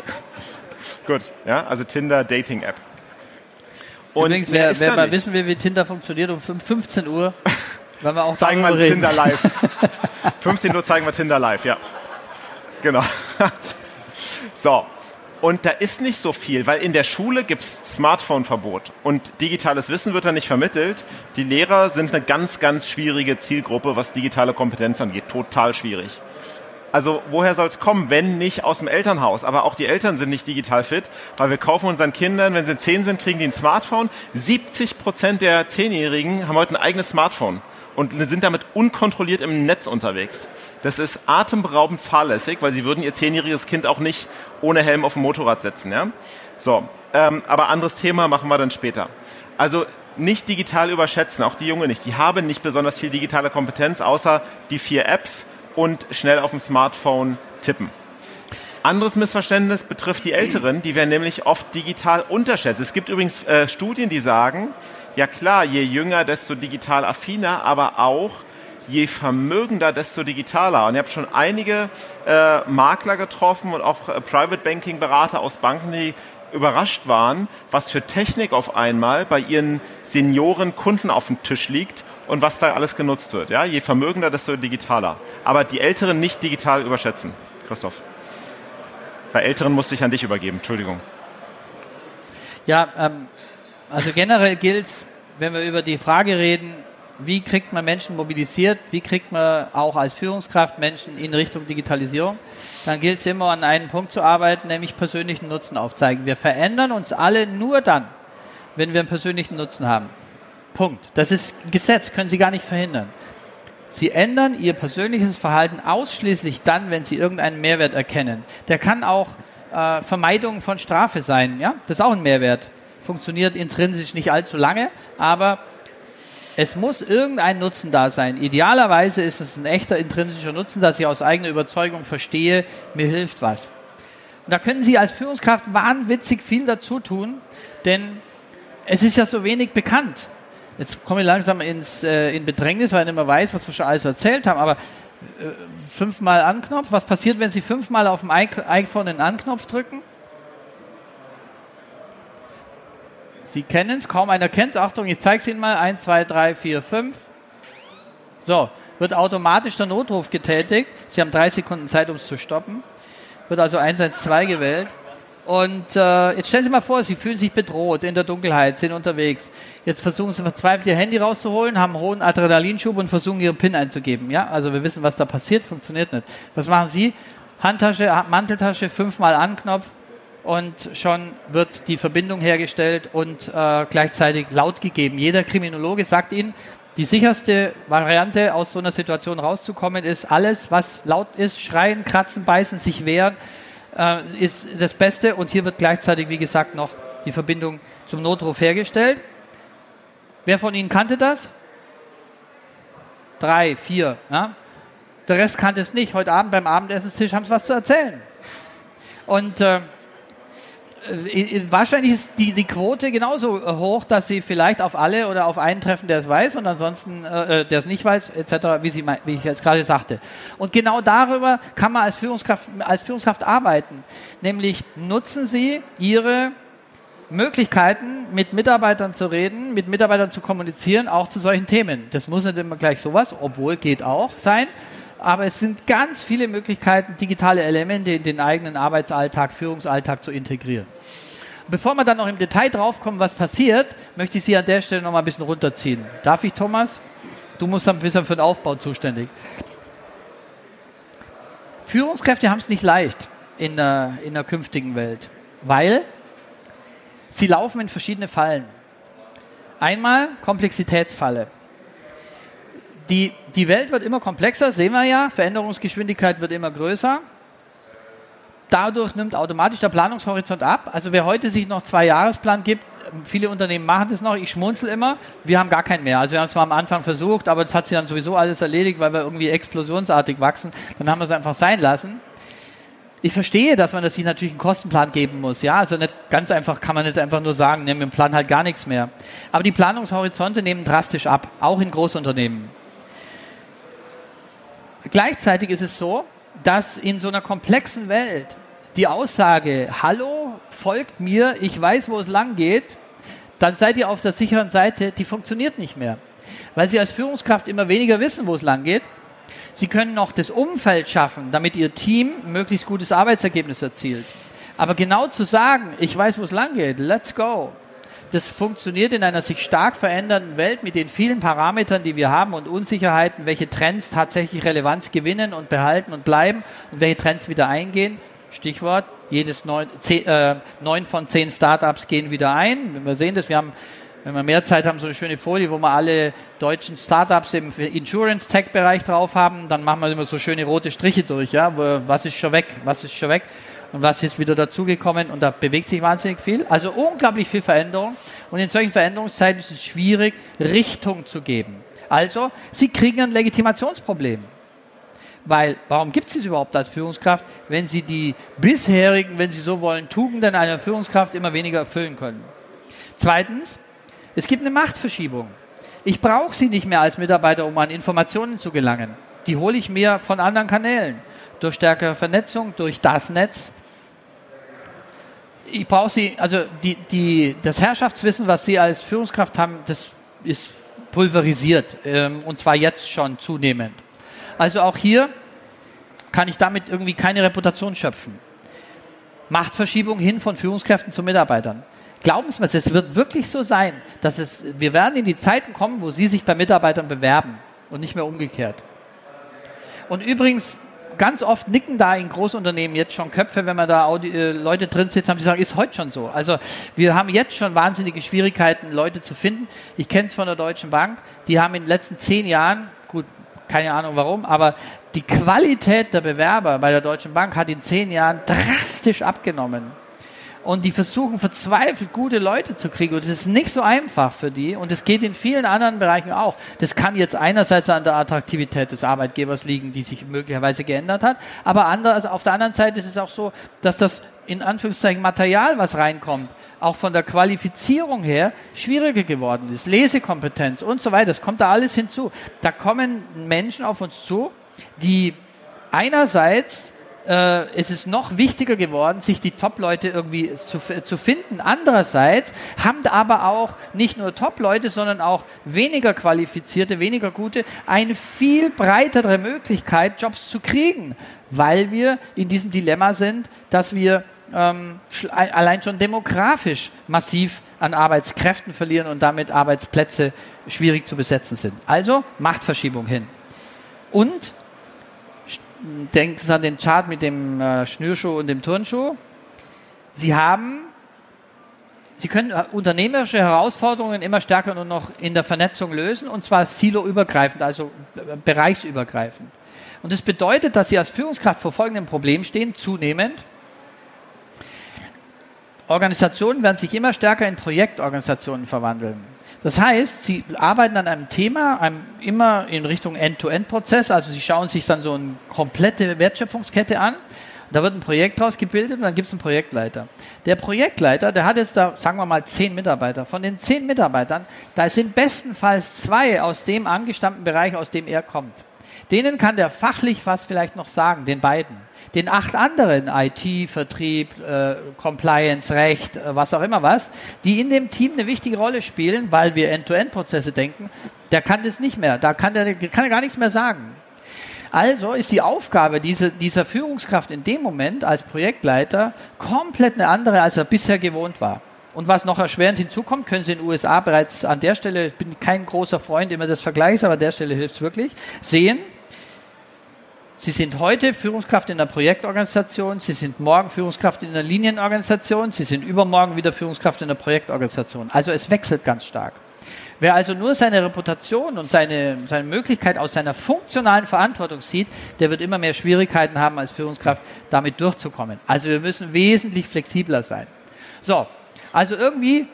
Gut, ja, also Tinder Dating App. Und Übrigens, wer, wer mal wissen will, wie Tinder funktioniert, um 15 Uhr, werden wir auch zeigen wir Tinder live. 15 Uhr zeigen wir Tinder live, ja. Genau. so. Und da ist nicht so viel, weil in der Schule gibt es Smartphone-Verbot und digitales Wissen wird da nicht vermittelt. Die Lehrer sind eine ganz, ganz schwierige Zielgruppe, was digitale Kompetenz angeht. Total schwierig. Also woher soll es kommen, wenn nicht aus dem Elternhaus? Aber auch die Eltern sind nicht digital fit, weil wir kaufen unseren Kindern, wenn sie zehn sind, kriegen die ein Smartphone. 70 Prozent der Zehnjährigen haben heute ein eigenes Smartphone und sind damit unkontrolliert im Netz unterwegs. Das ist atemberaubend fahrlässig, weil sie würden ihr zehnjähriges Kind auch nicht ohne Helm auf dem Motorrad setzen. Ja? So, ähm, aber anderes Thema machen wir dann später. Also nicht digital überschätzen, auch die Junge nicht. Die haben nicht besonders viel digitale Kompetenz, außer die vier Apps und schnell auf dem Smartphone tippen. Anderes Missverständnis betrifft die Älteren, die werden nämlich oft digital unterschätzt. Es gibt übrigens äh, Studien, die sagen, ja klar, je jünger, desto digital affiner, aber auch je vermögender, desto digitaler. Und ihr habt schon einige äh, Makler getroffen und auch äh, Private Banking Berater aus Banken, die überrascht waren, was für Technik auf einmal bei ihren Senioren Kunden auf dem Tisch liegt und was da alles genutzt wird. Ja? Je vermögender, desto digitaler. Aber die Älteren nicht digital überschätzen. Christoph. Bei Älteren musste ich an dich übergeben. Entschuldigung. Ja, ähm, also generell gilt, wenn wir über die Frage reden, wie kriegt man Menschen mobilisiert, wie kriegt man auch als Führungskraft Menschen in Richtung Digitalisierung, dann gilt es immer an einen Punkt zu arbeiten, nämlich persönlichen Nutzen aufzeigen. Wir verändern uns alle nur dann, wenn wir einen persönlichen Nutzen haben. Punkt. Das ist Gesetz, können Sie gar nicht verhindern. Sie ändern Ihr persönliches Verhalten ausschließlich dann, wenn Sie irgendeinen Mehrwert erkennen. Der kann auch äh, Vermeidung von Strafe sein. Ja? Das ist auch ein Mehrwert. Funktioniert intrinsisch nicht allzu lange, aber es muss irgendein Nutzen da sein. Idealerweise ist es ein echter intrinsischer Nutzen, dass ich aus eigener Überzeugung verstehe, mir hilft was. Und da können Sie als Führungskraft wahnwitzig viel dazu tun, denn es ist ja so wenig bekannt. Jetzt komme ich langsam ins, äh, in Bedrängnis, weil ich nicht mehr weiß, was wir schon alles erzählt haben, aber äh, fünfmal Anknopf, was passiert, wenn Sie fünfmal auf dem iPhone den Anknopf drücken? Sie kennen es, kaum einer kennt es. Achtung, ich zeige es Ihnen mal. 1, 2, 3, 4, 5. So, wird automatisch der Notruf getätigt. Sie haben drei Sekunden Zeit, um es zu stoppen. Wird also 112 gewählt. Und äh, jetzt stellen Sie mal vor, Sie fühlen sich bedroht in der Dunkelheit, sind unterwegs. Jetzt versuchen Sie verzweifelt Ihr Handy rauszuholen, haben einen hohen Adrenalinschub und versuchen Ihre PIN einzugeben. Ja, also wir wissen, was da passiert, funktioniert nicht. Was machen Sie? Handtasche, Manteltasche, fünfmal Anknopf, und schon wird die Verbindung hergestellt und äh, gleichzeitig laut gegeben. Jeder Kriminologe sagt Ihnen, die sicherste Variante aus so einer Situation rauszukommen ist, alles, was laut ist, schreien, kratzen, beißen, sich wehren, äh, ist das Beste. Und hier wird gleichzeitig, wie gesagt, noch die Verbindung zum Notruf hergestellt. Wer von Ihnen kannte das? Drei, vier. Ja? Der Rest kannte es nicht. Heute Abend beim Abendessenstisch haben sie was zu erzählen. Und äh, wahrscheinlich ist die, die Quote genauso äh, hoch, dass sie vielleicht auf alle oder auf einen treffen, der es weiß und ansonsten, äh, äh der es nicht weiß, etc., wie, sie, wie ich jetzt gerade sagte. Und genau darüber kann man als Führungskraft, als Führungskraft arbeiten. Nämlich nutzen Sie Ihre Möglichkeiten, mit Mitarbeitern zu reden, mit Mitarbeitern zu kommunizieren, auch zu solchen Themen. Das muss nicht immer gleich sowas, obwohl geht auch sein aber es sind ganz viele Möglichkeiten, digitale Elemente in den eigenen Arbeitsalltag, Führungsalltag zu integrieren. Bevor wir dann noch im Detail draufkommen, was passiert, möchte ich Sie an der Stelle noch mal ein bisschen runterziehen. Darf ich, Thomas? Du musst dann ein bisschen für den Aufbau zuständig. Führungskräfte haben es nicht leicht in der, in der künftigen Welt, weil sie laufen in verschiedene Fallen. Einmal Komplexitätsfalle die, die Welt wird immer komplexer, sehen wir ja. Veränderungsgeschwindigkeit wird immer größer. Dadurch nimmt automatisch der Planungshorizont ab. Also wer heute sich noch zwei Jahresplan gibt, viele Unternehmen machen das noch, ich schmunzel immer, wir haben gar keinen mehr. Also wir haben es mal am Anfang versucht, aber das hat sich dann sowieso alles erledigt, weil wir irgendwie explosionsartig wachsen. Dann haben wir es einfach sein lassen. Ich verstehe, dass man das sich natürlich einen Kostenplan geben muss. Ja, also nicht ganz einfach kann man nicht einfach nur sagen, nehmen wir im Plan halt gar nichts mehr. Aber die Planungshorizonte nehmen drastisch ab, auch in Großunternehmen. Gleichzeitig ist es so, dass in so einer komplexen Welt die Aussage, hallo, folgt mir, ich weiß, wo es lang geht, dann seid ihr auf der sicheren Seite, die funktioniert nicht mehr. Weil sie als Führungskraft immer weniger wissen, wo es lang geht. Sie können noch das Umfeld schaffen, damit ihr Team möglichst gutes Arbeitsergebnis erzielt. Aber genau zu sagen, ich weiß, wo es lang geht, let's go, das funktioniert in einer sich stark verändernden Welt mit den vielen Parametern, die wir haben und Unsicherheiten, welche Trends tatsächlich Relevanz gewinnen und behalten und bleiben und welche Trends wieder eingehen. Stichwort, jedes neun, zehn, äh, neun von zehn Startups gehen wieder ein. Wir sehen das, wir haben, wenn wir mehr Zeit haben, so eine schöne Folie, wo wir alle deutschen Startups im Insurance-Tech-Bereich drauf haben, dann machen wir immer so schöne rote Striche durch, ja, was ist schon weg, was ist schon weg und was ist wieder dazugekommen und da bewegt sich wahnsinnig viel. Also unglaublich viel Veränderung und in solchen Veränderungszeiten ist es schwierig, Richtung zu geben. Also, Sie kriegen ein Legitimationsproblem. Weil, warum gibt es das überhaupt als Führungskraft, wenn Sie die bisherigen, wenn Sie so wollen, Tugenden einer Führungskraft immer weniger erfüllen können? Zweitens, es gibt eine Machtverschiebung. Ich brauche sie nicht mehr als Mitarbeiter, um an Informationen zu gelangen. Die hole ich mir von anderen Kanälen. Durch stärkere Vernetzung, durch das Netz. Ich brauche sie, also die, die, das Herrschaftswissen, was Sie als Führungskraft haben, das ist pulverisiert. Ähm, und zwar jetzt schon zunehmend. Also auch hier kann ich damit irgendwie keine Reputation schöpfen. Machtverschiebung hin von Führungskräften zu Mitarbeitern. Glauben Sie mir, es wird wirklich so sein, dass es, wir werden in die Zeiten kommen, wo Sie sich bei Mitarbeitern bewerben und nicht mehr umgekehrt. Und übrigens, ganz oft nicken da in Großunternehmen jetzt schon Köpfe, wenn man da Audi äh, Leute drin sitzt, haben die sagen, ist heute schon so. Also wir haben jetzt schon wahnsinnige Schwierigkeiten, Leute zu finden. Ich kenne es von der Deutschen Bank, die haben in den letzten zehn Jahren, gut, keine Ahnung warum, aber die Qualität der Bewerber bei der Deutschen Bank hat in zehn Jahren drastisch abgenommen. Und die versuchen verzweifelt gute Leute zu kriegen. Und das ist nicht so einfach für die. Und es geht in vielen anderen Bereichen auch. Das kann jetzt einerseits an der Attraktivität des Arbeitgebers liegen, die sich möglicherweise geändert hat. Aber anders, auf der anderen Seite ist es auch so, dass das in Anführungszeichen Material, was reinkommt, auch von der Qualifizierung her schwieriger geworden ist. Lesekompetenz und so weiter. Das kommt da alles hinzu. Da kommen Menschen auf uns zu, die einerseits äh, es ist noch wichtiger geworden, sich die Top-Leute irgendwie zu, zu finden. Andererseits haben aber auch nicht nur Top-Leute, sondern auch weniger qualifizierte, weniger gute, eine viel breitere Möglichkeit, Jobs zu kriegen, weil wir in diesem Dilemma sind, dass wir ähm, allein schon demografisch massiv an Arbeitskräften verlieren und damit Arbeitsplätze schwierig zu besetzen sind. Also Machtverschiebung hin. Und denken Sie an den Chart mit dem äh, Schnürschuh und dem Turnschuh. Sie haben, Sie können äh, unternehmerische Herausforderungen immer stärker nur noch in der Vernetzung lösen und zwar siloübergreifend, also äh, bereichsübergreifend. Und das bedeutet, dass Sie als Führungskraft vor folgendem Problem stehen, zunehmend. Organisationen werden sich immer stärker in Projektorganisationen verwandeln. Das heißt, Sie arbeiten an einem Thema einem, immer in Richtung End-to-End-Prozess, also Sie schauen sich dann so eine komplette Wertschöpfungskette an. Da wird ein Projekt draus gebildet und dann gibt es einen Projektleiter. Der Projektleiter, der hat jetzt da, sagen wir mal, zehn Mitarbeiter. Von den zehn Mitarbeitern, da sind bestenfalls zwei aus dem angestammten Bereich, aus dem er kommt. Denen kann der fachlich was vielleicht noch sagen, den beiden den acht anderen IT, Vertrieb, äh, Compliance, Recht, äh, was auch immer was, die in dem Team eine wichtige Rolle spielen, weil wir End-to-End-Prozesse denken, der kann das nicht mehr, da kann, der, kann er gar nichts mehr sagen. Also ist die Aufgabe dieser, dieser Führungskraft in dem Moment als Projektleiter komplett eine andere, als er bisher gewohnt war. Und was noch erschwerend hinzukommt, können Sie in den USA bereits an der Stelle, ich bin kein großer Freund immer des Vergleichs, aber an der Stelle hilft es wirklich, sehen, Sie sind heute Führungskraft in der Projektorganisation, Sie sind morgen Führungskraft in der Linienorganisation, Sie sind übermorgen wieder Führungskraft in der Projektorganisation. Also es wechselt ganz stark. Wer also nur seine Reputation und seine, seine Möglichkeit aus seiner funktionalen Verantwortung sieht, der wird immer mehr Schwierigkeiten haben als Führungskraft, damit durchzukommen. Also wir müssen wesentlich flexibler sein. So, also irgendwie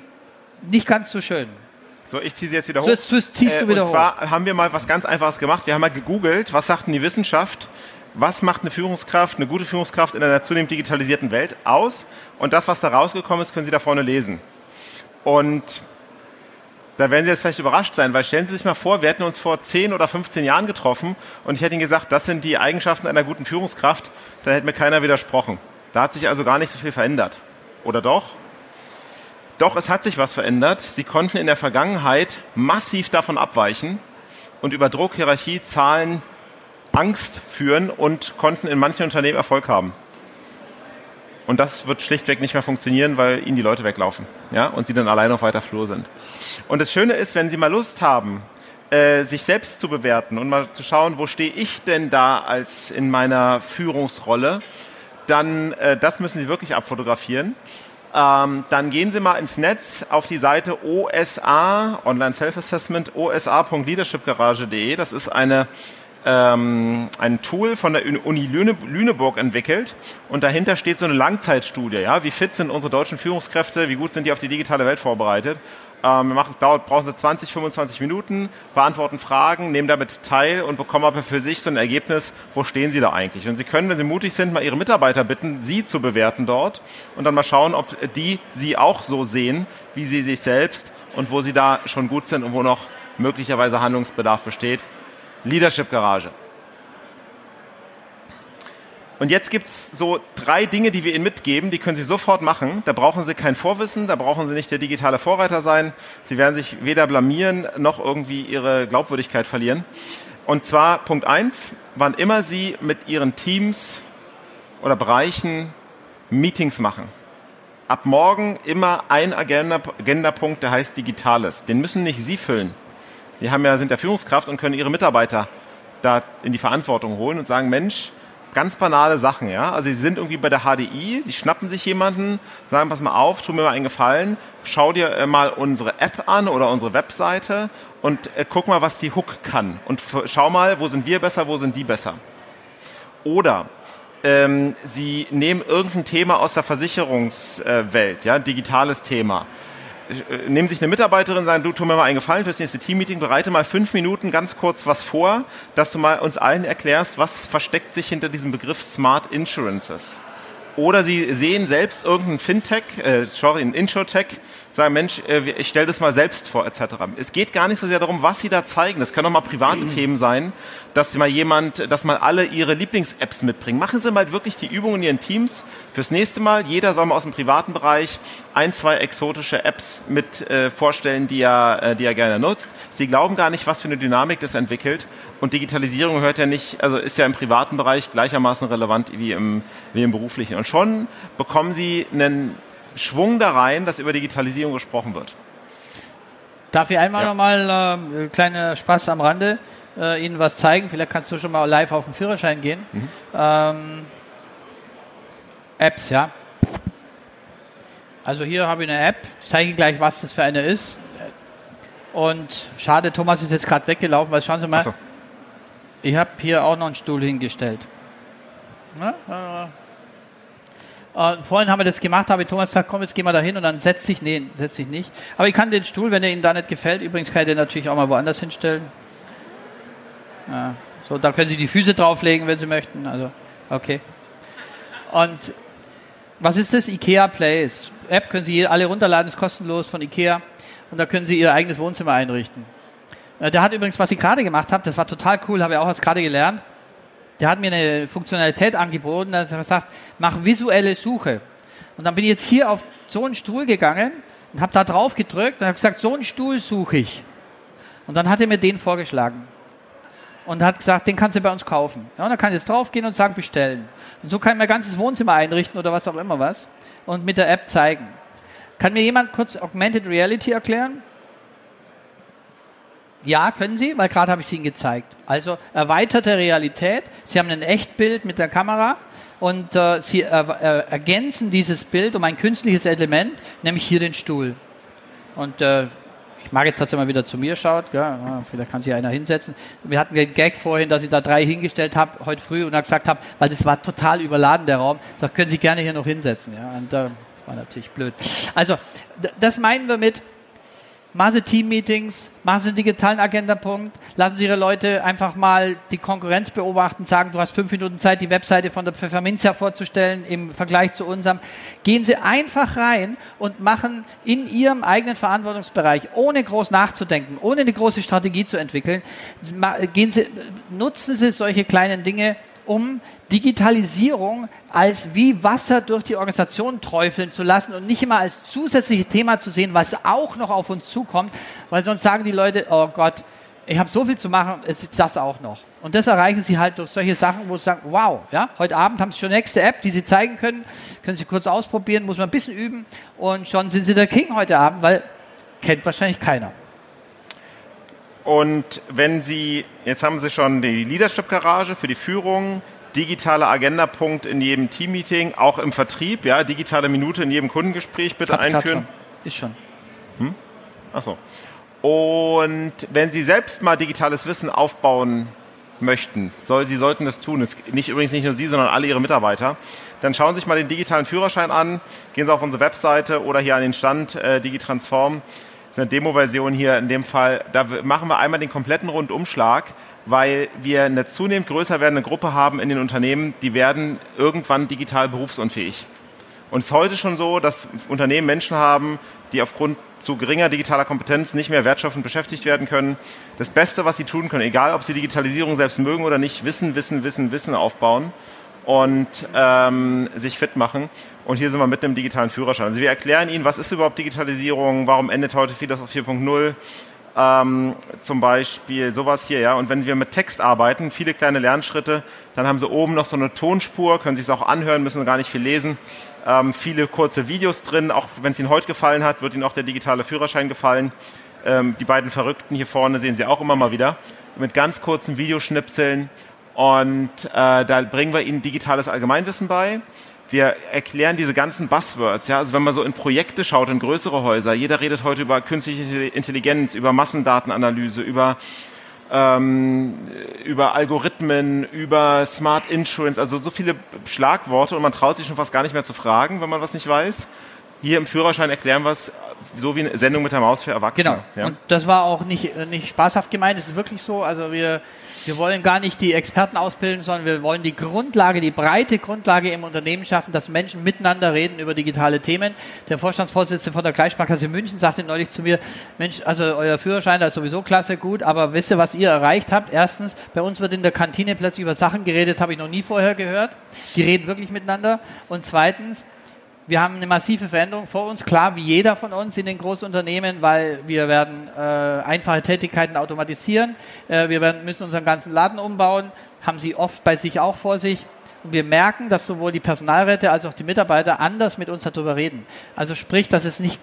nicht ganz so schön. So, ich ziehe sie jetzt wieder hoch. So, jetzt ziehst du äh, wieder und zwar hoch. haben wir mal was ganz Einfaches gemacht. Wir haben mal gegoogelt, was sagt denn die Wissenschaft, was macht eine Führungskraft, eine gute Führungskraft in einer zunehmend digitalisierten Welt aus? Und das, was da rausgekommen ist, können Sie da vorne lesen. Und da werden Sie jetzt vielleicht überrascht sein, weil stellen Sie sich mal vor, wir hätten uns vor 10 oder 15 Jahren getroffen und ich hätte Ihnen gesagt, das sind die Eigenschaften einer guten Führungskraft, da hätte mir keiner widersprochen. Da hat sich also gar nicht so viel verändert. Oder doch? Doch es hat sich was verändert. Sie konnten in der Vergangenheit massiv davon abweichen und über Druck, Hierarchie, Zahlen, Angst führen und konnten in manchen Unternehmen Erfolg haben. Und das wird schlichtweg nicht mehr funktionieren, weil ihnen die Leute weglaufen ja? und sie dann allein auf weiter Flur sind. Und das Schöne ist, wenn Sie mal Lust haben, äh, sich selbst zu bewerten und mal zu schauen, wo stehe ich denn da als in meiner Führungsrolle, dann äh, das müssen Sie wirklich abfotografieren ähm, dann gehen Sie mal ins Netz auf die Seite OSA, Online Self-Assessment, osa.leadershipgarage.de. Das ist eine ähm, ein Tool von der Uni Lüne, Lüneburg entwickelt und dahinter steht so eine Langzeitstudie. Ja? Wie fit sind unsere deutschen Führungskräfte, wie gut sind die auf die digitale Welt vorbereitet? Ähm, machen, dauert, brauchen sie 20, 25 Minuten, beantworten Fragen, nehmen damit teil und bekommen aber für sich so ein Ergebnis, wo stehen sie da eigentlich. Und sie können, wenn sie mutig sind, mal ihre Mitarbeiter bitten, sie zu bewerten dort und dann mal schauen, ob die sie auch so sehen, wie sie sich selbst und wo sie da schon gut sind und wo noch möglicherweise Handlungsbedarf besteht. Leadership Garage. Und jetzt gibt es so drei Dinge, die wir Ihnen mitgeben, die können Sie sofort machen. Da brauchen Sie kein Vorwissen, da brauchen Sie nicht der digitale Vorreiter sein. Sie werden sich weder blamieren noch irgendwie Ihre Glaubwürdigkeit verlieren. Und zwar Punkt eins: wann immer Sie mit Ihren Teams oder Bereichen Meetings machen. Ab morgen immer ein Agenda-Punkt, Agenda der heißt Digitales. Den müssen nicht Sie füllen. Sie haben ja, sind der Führungskraft und können Ihre Mitarbeiter da in die Verantwortung holen und sagen, Mensch, ganz banale Sachen, ja. Also sie sind irgendwie bei der HDI, sie schnappen sich jemanden, sagen, pass mal auf, tu mir mal einen Gefallen, schau dir äh, mal unsere App an oder unsere Webseite und äh, guck mal, was die Hook kann. Und schau mal, wo sind wir besser, wo sind die besser. Oder ähm, sie nehmen irgendein Thema aus der Versicherungswelt, ja, digitales Thema nehmen sich eine Mitarbeiterin, sagen, du tu mir mal einen Gefallen fürs nächste Teammeeting, bereite mal fünf Minuten ganz kurz was vor, dass du mal uns allen erklärst, was versteckt sich hinter diesem Begriff Smart Insurances. Oder sie sehen selbst irgendeinen Fintech, äh, sorry, einen Insurtech, sagen, Mensch, äh, ich stelle das mal selbst vor, etc. Es geht gar nicht so sehr darum, was sie da zeigen. Das können auch mal private Themen sein, dass mal jemand, dass mal alle ihre Lieblings-Apps mitbringen. Machen Sie mal wirklich die Übungen in Ihren Teams. Fürs nächste Mal, jeder soll mal aus dem privaten Bereich ein, zwei exotische Apps mit äh, vorstellen, die er, äh, die er gerne nutzt. Sie glauben gar nicht, was für eine Dynamik das entwickelt. Und Digitalisierung hört ja nicht, also ist ja im privaten Bereich gleichermaßen relevant wie im, wie im beruflichen. Und schon bekommen Sie einen Schwung da rein, dass über Digitalisierung gesprochen wird. Darf ich einmal ja. nochmal, äh, kleiner Spaß am Rande, äh, Ihnen was zeigen? Vielleicht kannst du schon mal live auf den Führerschein gehen. Mhm. Ähm, Apps, ja. Also hier habe ich eine App, ich zeige Ihnen gleich, was das für eine ist. Und schade, Thomas ist jetzt gerade weggelaufen, weil schauen Sie mal, so. ich habe hier auch noch einen Stuhl hingestellt. Ja, äh, äh, vorhin haben wir das gemacht, habe Thomas gesagt, komm, jetzt gehen wir da hin und dann setzt sich, nee, setzt sich nicht. Aber ich kann den Stuhl, wenn er Ihnen da nicht gefällt, übrigens kann ich den natürlich auch mal woanders hinstellen. Ja, so, da können Sie die Füße drauflegen, wenn Sie möchten. Also, okay. Und was ist das? IKEA Place. App können Sie alle runterladen, ist kostenlos von IKEA. Und da können Sie Ihr eigenes Wohnzimmer einrichten. Äh, der hat übrigens, was ich gerade gemacht habe, das war total cool, habe ich auch gerade gelernt der hat mir eine Funktionalität angeboten, dass er sagt, mach visuelle Suche. Und dann bin ich jetzt hier auf so einen Stuhl gegangen und habe da drauf gedrückt und habe gesagt, so einen Stuhl suche ich. Und dann hat er mir den vorgeschlagen und hat gesagt, den kannst du bei uns kaufen. Ja, und dann kann ich jetzt draufgehen und sagen, bestellen. Und so kann ich mein ganzes Wohnzimmer einrichten oder was auch immer was und mit der App zeigen. Kann mir jemand kurz Augmented Reality erklären? Ja, können Sie, weil gerade habe ich es Ihnen gezeigt. Also erweiterte Realität. Sie haben ein Echtbild mit der Kamera und äh, Sie äh, äh, ergänzen dieses Bild um ein künstliches Element, nämlich hier den Stuhl. Und äh, ich mag jetzt, dass er mal wieder zu mir schaut. Ja, vielleicht kann sich einer hinsetzen. Wir hatten den Gag vorhin, dass ich da drei hingestellt habe, heute früh, und dann gesagt habe, weil das war total überladen, der Raum, da können Sie gerne hier noch hinsetzen. Ja, und äh, war natürlich blöd. Also, das meinen wir mit, Machen Sie Team-Meetings, machen Sie einen digitalen Agendapunkt, lassen Sie Ihre Leute einfach mal die Konkurrenz beobachten, sagen, du hast fünf Minuten Zeit, die Webseite von der Pfefferminzia vorzustellen im Vergleich zu unserem. Gehen Sie einfach rein und machen in Ihrem eigenen Verantwortungsbereich, ohne groß nachzudenken, ohne eine große Strategie zu entwickeln, gehen Sie, nutzen Sie solche kleinen Dinge, um Digitalisierung als wie Wasser durch die Organisation träufeln zu lassen und nicht immer als zusätzliches Thema zu sehen, was auch noch auf uns zukommt, weil sonst sagen die Leute, oh Gott, ich habe so viel zu machen, es ist das auch noch. Und das erreichen sie halt durch solche Sachen, wo sie sagen, wow, ja, heute Abend haben sie schon nächste App, die sie zeigen können, können sie kurz ausprobieren, muss man ein bisschen üben und schon sind sie der King heute Abend, weil kennt wahrscheinlich keiner. Und wenn Sie, jetzt haben Sie schon die Leadership-Garage für die Führung, digitale Agendapunkt in jedem Teammeeting, auch im Vertrieb, ja, digitale Minute in jedem Kundengespräch bitte Hat einführen. Schon. Ist schon. Hm? Achso. Und wenn Sie selbst mal digitales Wissen aufbauen möchten, soll, Sie sollten das tun. Das nicht übrigens nicht nur Sie, sondern alle Ihre Mitarbeiter. Dann schauen Sie sich mal den digitalen Führerschein an, gehen Sie auf unsere Webseite oder hier an den Stand äh, Digitransform eine Demo-Version hier in dem Fall, da machen wir einmal den kompletten Rundumschlag, weil wir eine zunehmend größer werdende Gruppe haben in den Unternehmen, die werden irgendwann digital berufsunfähig. Und es ist heute schon so, dass Unternehmen Menschen haben, die aufgrund zu geringer digitaler Kompetenz nicht mehr wertschöpfend beschäftigt werden können. Das Beste, was sie tun können, egal ob sie Digitalisierung selbst mögen oder nicht, Wissen, Wissen, Wissen, Wissen aufbauen und ähm, sich fit machen. Und hier sind wir mit einem digitalen Führerschein. Also wir erklären Ihnen, was ist überhaupt Digitalisierung, warum endet heute vieles auf 4.0, ähm, zum Beispiel sowas hier, ja. Und wenn wir mit Text arbeiten, viele kleine Lernschritte, dann haben sie oben noch so eine Tonspur, können sich es auch anhören, müssen gar nicht viel lesen. Ähm, viele kurze Videos drin, auch wenn es Ihnen heute gefallen hat, wird Ihnen auch der digitale Führerschein gefallen. Ähm, die beiden Verrückten hier vorne sehen Sie auch immer mal wieder mit ganz kurzen Videoschnipseln. Und äh, da bringen wir Ihnen digitales Allgemeinwissen bei wir erklären diese ganzen Buzzwords. Ja? Also wenn man so in Projekte schaut, in größere Häuser, jeder redet heute über künstliche Intelligenz, über Massendatenanalyse, über, ähm, über Algorithmen, über Smart Insurance, also so viele Schlagworte und man traut sich schon fast gar nicht mehr zu fragen, wenn man was nicht weiß. Hier im Führerschein erklären wir es so wie eine Sendung mit der Maus für Erwachsene. Genau. Ja? Und das war auch nicht, nicht spaßhaft gemeint, es ist wirklich so. Also wir wir wollen gar nicht die Experten ausbilden, sondern wir wollen die Grundlage, die breite Grundlage im Unternehmen schaffen, dass Menschen miteinander reden über digitale Themen. Der Vorstandsvorsitzende von der Gleichsparkasse München sagte neulich zu mir, Mensch, also euer Führerschein, das ist sowieso klasse, gut, aber wisst ihr, was ihr erreicht habt? Erstens, bei uns wird in der Kantine plötzlich über Sachen geredet, das habe ich noch nie vorher gehört. Die reden wirklich miteinander. Und zweitens, wir haben eine massive Veränderung vor uns, klar, wie jeder von uns in den Großunternehmen, weil wir werden äh, einfache Tätigkeiten automatisieren, äh, wir werden, müssen unseren ganzen Laden umbauen, haben sie oft bei sich auch vor sich. Und wir merken, dass sowohl die Personalräte als auch die Mitarbeiter anders mit uns darüber reden. Also sprich, dass es nicht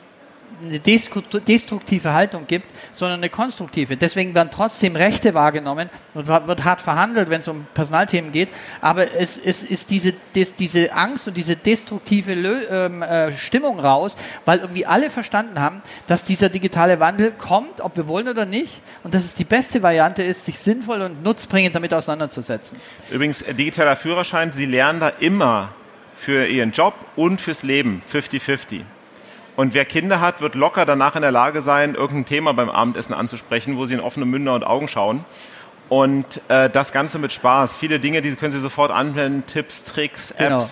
eine destruktive Haltung gibt, sondern eine konstruktive. Deswegen werden trotzdem Rechte wahrgenommen und wird hart verhandelt, wenn es um Personalthemen geht. Aber es, es ist diese, des, diese Angst und diese destruktive Lö ähm, äh, Stimmung raus, weil irgendwie alle verstanden haben, dass dieser digitale Wandel kommt, ob wir wollen oder nicht, und dass es die beste Variante ist, sich sinnvoll und nutzbringend damit auseinanderzusetzen. Übrigens, äh, digitaler Führerschein, Sie lernen da immer für Ihren Job und fürs Leben 50-50. Und wer Kinder hat, wird locker danach in der Lage sein, irgendein Thema beim Abendessen anzusprechen, wo sie in offene Münder und Augen schauen. Und äh, das Ganze mit Spaß. Viele Dinge, die können Sie sofort anwenden, Tipps, Tricks. Apps. Genau.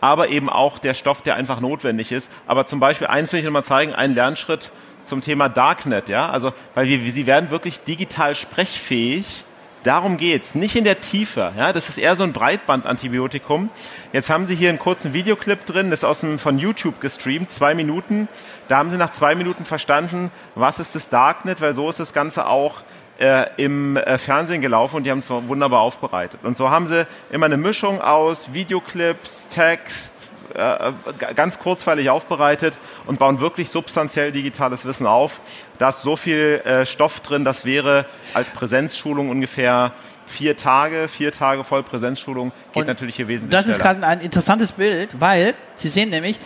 Aber eben auch der Stoff, der einfach notwendig ist. Aber zum Beispiel, eins will ich noch mal zeigen, einen Lernschritt zum Thema Darknet. Ja? Also, weil wir, Sie werden wirklich digital sprechfähig Darum geht's, nicht in der Tiefe. Ja, das ist eher so ein Breitbandantibiotikum. Jetzt haben Sie hier einen kurzen Videoclip drin, das ist aus dem, von YouTube gestreamt, zwei Minuten. Da haben Sie nach zwei Minuten verstanden, was ist das Darknet, weil so ist das Ganze auch äh, im äh, Fernsehen gelaufen und die haben es wunderbar aufbereitet. Und so haben Sie immer eine Mischung aus Videoclips, Text, äh, ganz kurzweilig aufbereitet und bauen wirklich substanziell digitales Wissen auf. Da ist so viel äh, Stoff drin, das wäre als Präsenzschulung ungefähr vier Tage, vier Tage voll Präsenzschulung, geht und natürlich hier wesentlich Das ist gerade ein interessantes Bild, weil Sie sehen nämlich,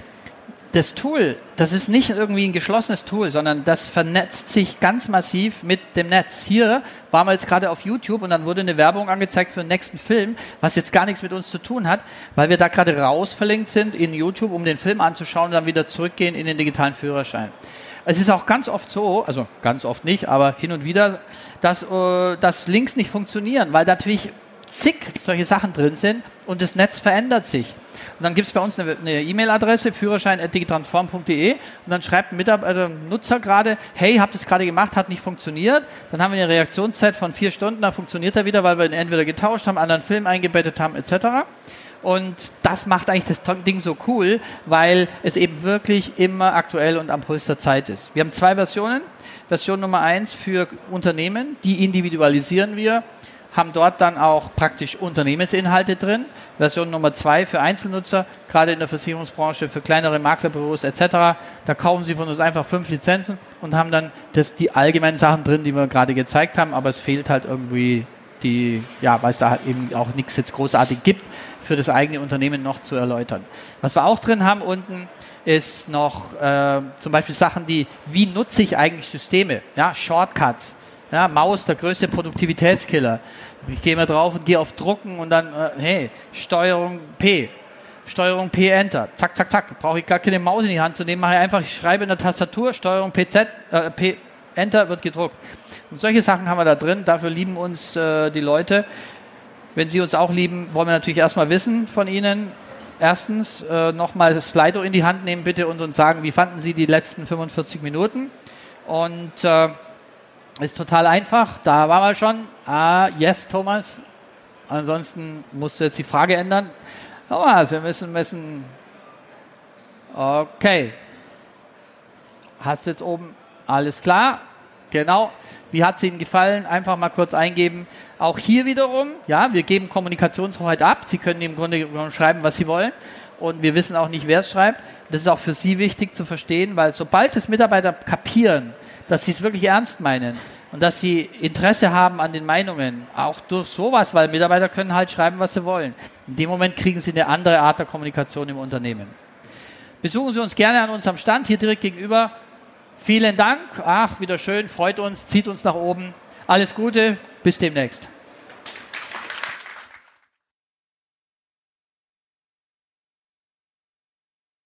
das Tool, das ist nicht irgendwie ein geschlossenes Tool, sondern das vernetzt sich ganz massiv mit dem Netz. Hier waren wir jetzt gerade auf YouTube und dann wurde eine Werbung angezeigt für den nächsten Film, was jetzt gar nichts mit uns zu tun hat, weil wir da gerade raus verlinkt sind in YouTube, um den Film anzuschauen und dann wieder zurückgehen in den digitalen Führerschein. Es ist auch ganz oft so, also ganz oft nicht, aber hin und wieder, dass, äh, dass Links nicht funktionieren, weil natürlich zig solche Sachen drin sind und das Netz verändert sich. Und dann gibt es bei uns eine E-Mail-Adresse, führerschein.digitransform.de und dann schreibt ein, Mitarbeiter, ein Nutzer gerade, hey, habt es gerade gemacht, hat nicht funktioniert. Dann haben wir eine Reaktionszeit von vier Stunden, dann funktioniert er wieder, weil wir ihn entweder getauscht haben, anderen Film eingebettet haben, etc. Und das macht eigentlich das Ding so cool, weil es eben wirklich immer aktuell und am Puls der Zeit ist. Wir haben zwei Versionen. Version Nummer eins für Unternehmen, die individualisieren wir haben dort dann auch praktisch Unternehmensinhalte drin. Version Nummer zwei für Einzelnutzer, gerade in der Versicherungsbranche, für kleinere Maklerbüros etc. Da kaufen Sie von uns einfach fünf Lizenzen und haben dann das, die allgemeinen Sachen drin, die wir gerade gezeigt haben, aber es fehlt halt irgendwie die, ja, weil es da halt eben auch nichts jetzt großartig gibt, für das eigene Unternehmen noch zu erläutern. Was wir auch drin haben unten, ist noch äh, zum Beispiel Sachen, die, wie nutze ich eigentlich Systeme? Ja, Shortcuts. Ja, Maus, der größte Produktivitätskiller. Ich gehe mal drauf und gehe auf Drucken und dann, äh, hey, Steuerung P. Steuerung P Enter. Zack, zack, zack. Brauche ich gar keine Maus in die Hand zu nehmen. Mache ich einfach, ich schreibe in der Tastatur, Steuerung PZ, äh, P Enter wird gedruckt. Und solche Sachen haben wir da drin. Dafür lieben uns äh, die Leute. Wenn sie uns auch lieben, wollen wir natürlich erstmal wissen von ihnen, erstens äh, nochmal Slido in die Hand nehmen bitte und uns sagen, wie fanden Sie die letzten 45 Minuten? Und äh, ist total einfach. Da waren wir schon. Ah, yes, Thomas. Ansonsten musst du jetzt die Frage ändern. Thomas, wir müssen müssen. Okay. Hast du jetzt oben alles klar? Genau. Wie hat es Ihnen gefallen? Einfach mal kurz eingeben. Auch hier wiederum, ja, wir geben Kommunikationshoheit ab. Sie können im Grunde schreiben, was Sie wollen. Und wir wissen auch nicht, wer es schreibt. Das ist auch für Sie wichtig zu verstehen, weil sobald es Mitarbeiter kapieren, dass sie es wirklich ernst meinen und dass sie Interesse haben an den Meinungen, auch durch sowas, weil Mitarbeiter können halt schreiben, was sie wollen. In dem Moment kriegen sie eine andere Art der Kommunikation im Unternehmen. Besuchen Sie uns gerne an unserem Stand hier direkt gegenüber. Vielen Dank. Ach, wieder schön, freut uns, zieht uns nach oben. Alles Gute, bis demnächst.